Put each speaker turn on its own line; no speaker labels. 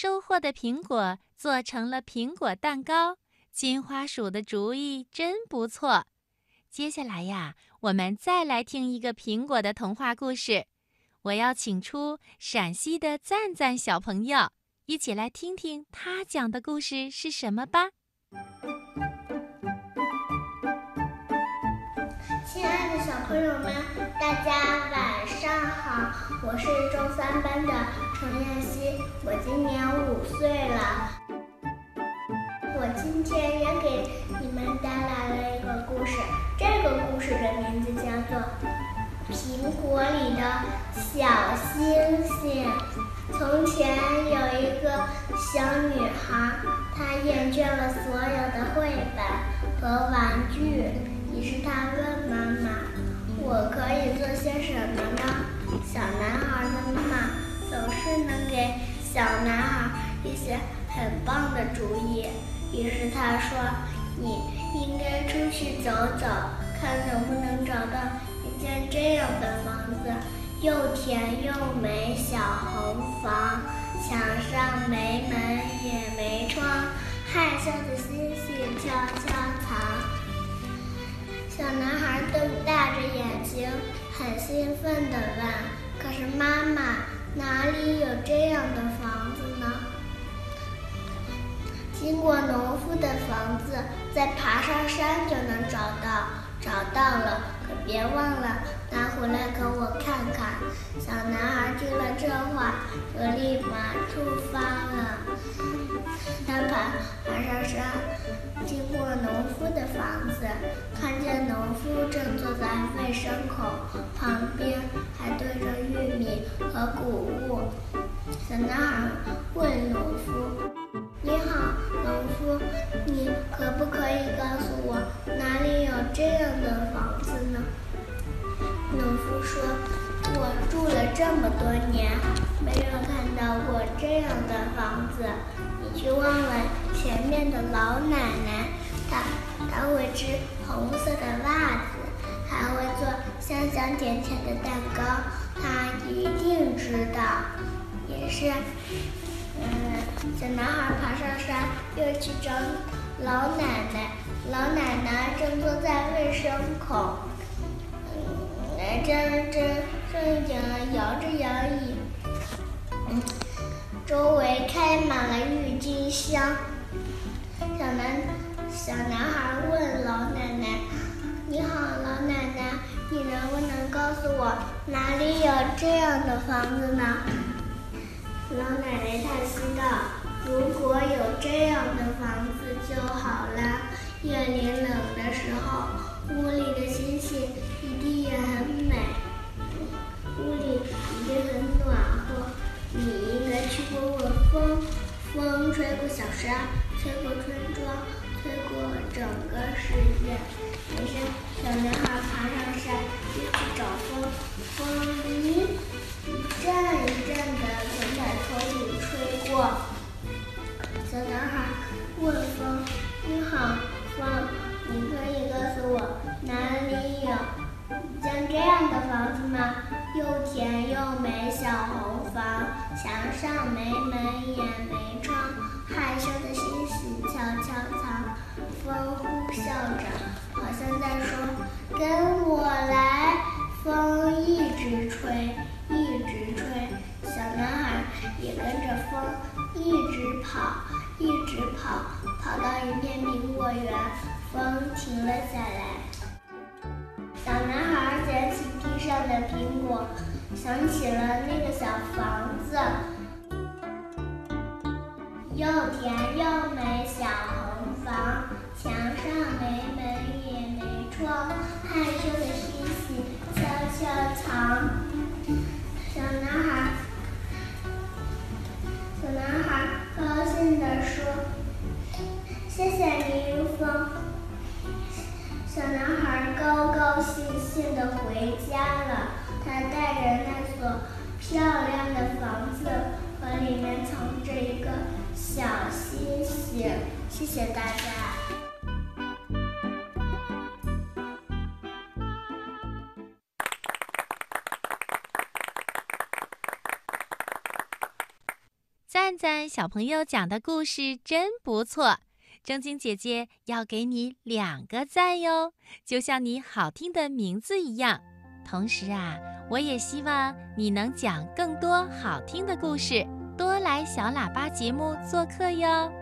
收获的苹果做成了苹果蛋糕。金花鼠的主意真不错。接下来呀，我们再来听一个苹果的童话故事。我要请出陕西的赞赞小朋友，一起来听听他讲的故事是什么吧。
亲爱的小朋友们，大家晚上好！我是中三班的程燕希，我今年今天也给你们带来了一个故事，这个故事的名字叫做《苹果里的小星星》。从前有一个小女孩，她厌倦了所有的绘本和玩具，于是她问妈妈：“我可以做些什么呢？”小男孩的妈妈总是能给小男孩一些很棒的主意。于是他说：“你应该出去走走，看能不能找到一间这样的房子，又甜又美，小红房，墙上没门也没窗，害羞的星星悄悄藏。”小男孩瞪大着眼睛，很兴奋地问：“可是妈妈，哪里有这样的房子呢？”经过农的房子，再爬上山就能找到。找到了，可别忘了拿回来给我看看。小男孩听了这话，就立马出发了。他爬爬上山，经过农夫的房子，看见农夫正坐在卫生口旁边，还堆着玉米和谷物。小男孩问说：“我住了这么多年，没有看到过这样的房子。你去问问前面的老奶奶，她她会织红色的袜子，还会做香香甜甜的蛋糕，她一定知道。”也是。嗯，小男孩爬上山，又去找老奶奶。老奶奶正坐在卫生口，嗯，正正正摇摇着摇椅，周围开满了郁金香。小男小男孩问老奶奶：“你好，老奶奶，你能不能告诉我哪里有这样的房子呢？”老奶奶叹息道：“如果有这样的房子就好了。夜里冷的时候，屋里的星星一定也很山，吹过村庄，吹过整个世界。”于是，小男孩爬上山，就去找风。风一阵一阵的。从头顶吹过，小男孩问风：“你好，风，你可以告诉我哪里有像这样的房子吗？又甜又美，小红房，墙上没门也没窗，害羞的星星悄悄藏。”风呼啸着，好像在说：“跟我来。”风一直吹，一直吹。小男孩也跟着风一直跑，一直跑，跑到一片苹果园，风停了下来。小男孩捡起地上的苹果，想起了那个小房子，又甜又美，小红房，墙上没门也没窗，害羞的星星悄悄藏。小男孩。小男孩高兴地说：“谢谢你，风。”小男孩高高兴兴地回家了。他带谢谢大家。
赞赞小朋友讲的故事真不错，正晶姐姐要给你两个赞哟，就像你好听的名字一样。同时啊，我也希望你能讲更多好听的故事，多来小喇叭节目做客哟。